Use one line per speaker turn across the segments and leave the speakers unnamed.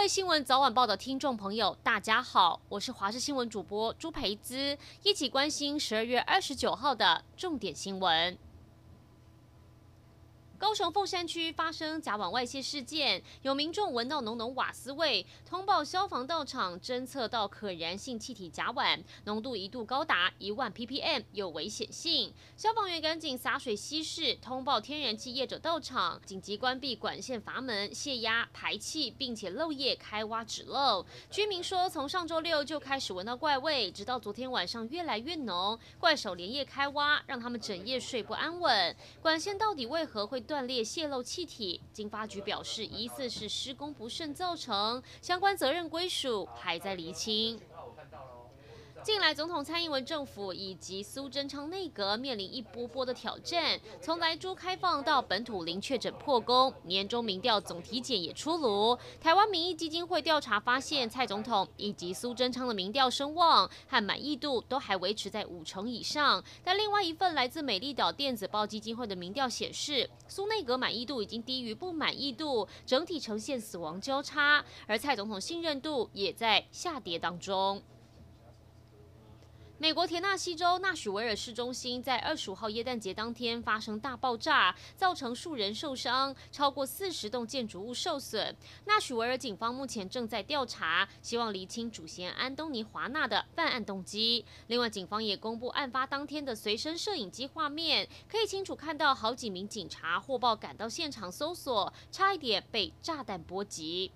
各位新闻早晚报的听众朋友，大家好，我是华视新闻主播朱培姿，一起关心十二月二十九号的重点新闻。高雄凤山区发生甲烷外泄事件，有民众闻到浓浓瓦斯味，通报消防到场侦测到可燃性气体甲烷，浓度一度高达一万 ppm，有危险性。消防员赶紧洒水稀释，通报天然气业者到场，紧急关闭管线阀门泄压排气，并且漏液开挖止漏。居民说，从上周六就开始闻到怪味，直到昨天晚上越来越浓，怪手连夜开挖，让他们整夜睡不安稳。管线到底为何会断裂泄漏气体，经发局表示，疑似是施工不慎造成，相关责任归属还在厘清。近来，总统蔡英文政府以及苏贞昌内阁面临一波波的挑战。从莱猪开放到本土零确诊破功，年终民调总体检也出炉。台湾民意基金会调查发现，蔡总统以及苏贞昌的民调声望和满意度都还维持在五成以上。但另外一份来自美丽岛电子报基金会的民调显示，苏内阁满意度已经低于不满意度，整体呈现死亡交叉，而蔡总统信任度也在下跌当中。美国田纳西州纳许维尔市中心在二十五号耶诞节当天发生大爆炸，造成数人受伤，超过四十栋建筑物受损。纳许维尔警方目前正在调查，希望厘清主嫌安东尼·华纳的犯案动机。另外，警方也公布案发当天的随身摄影机画面，可以清楚看到好几名警察获报赶到现场搜索，差一点被炸弹波及。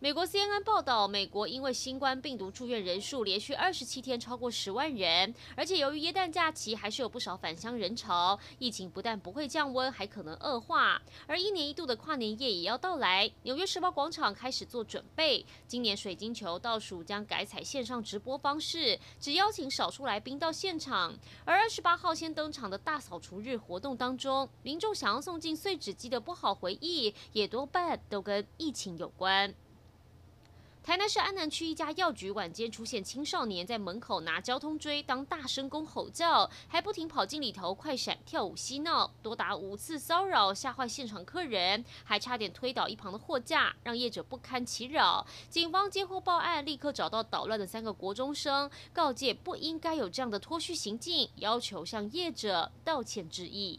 美国 CNN 报道，美国因为新冠病毒住院人数连续二十七天超过十万人，而且由于耶诞假期还是有不少返乡人潮，疫情不但不会降温，还可能恶化。而一年一度的跨年夜也要到来，纽约时报广场开始做准备。今年水晶球倒数将改采线上直播方式，只邀请少数来宾到现场。而二十八号先登场的大扫除日活动当中，民众想要送进碎纸机的不好回忆，也多半都跟疫情有关。台南市安南区一家药局晚间出现青少年在门口拿交通锥当大声公吼叫，还不停跑进里头快闪跳舞嬉闹，多达五次骚扰，吓坏现场客人，还差点推倒一旁的货架，让业者不堪其扰。警方接获报案，立刻找到捣乱的三个国中生，告诫不应该有这样的脱序行径，要求向业者道歉致意。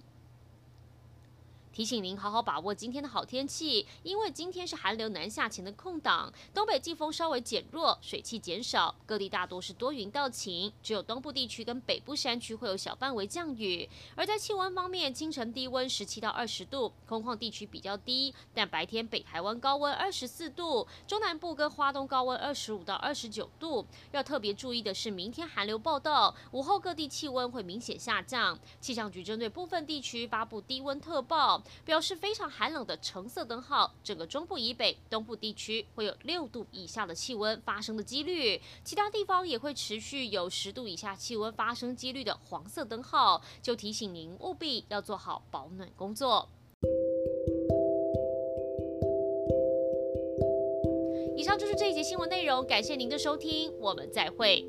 提醒您好好把握今天的好天气，因为今天是寒流南下前的空档，东北季风稍微减弱，水汽减少，各地大多是多云到晴，只有东部地区跟北部山区会有小范围降雨。而在气温方面，清晨低温十七到二十度，空旷地区比较低，但白天北台湾高温二十四度，中南部跟花东高温二十五到二十九度。要特别注意的是，明天寒流报到，午后各地气温会明显下降。气象局针对部分地区发布低温特报。表示非常寒冷的橙色灯号，整个中部以北、东部地区会有六度以下的气温发生的几率，其他地方也会持续有十度以下气温发生几率的黄色灯号，就提醒您务必要做好保暖工作。以上就是这一节新闻内容，感谢您的收听，我们再会。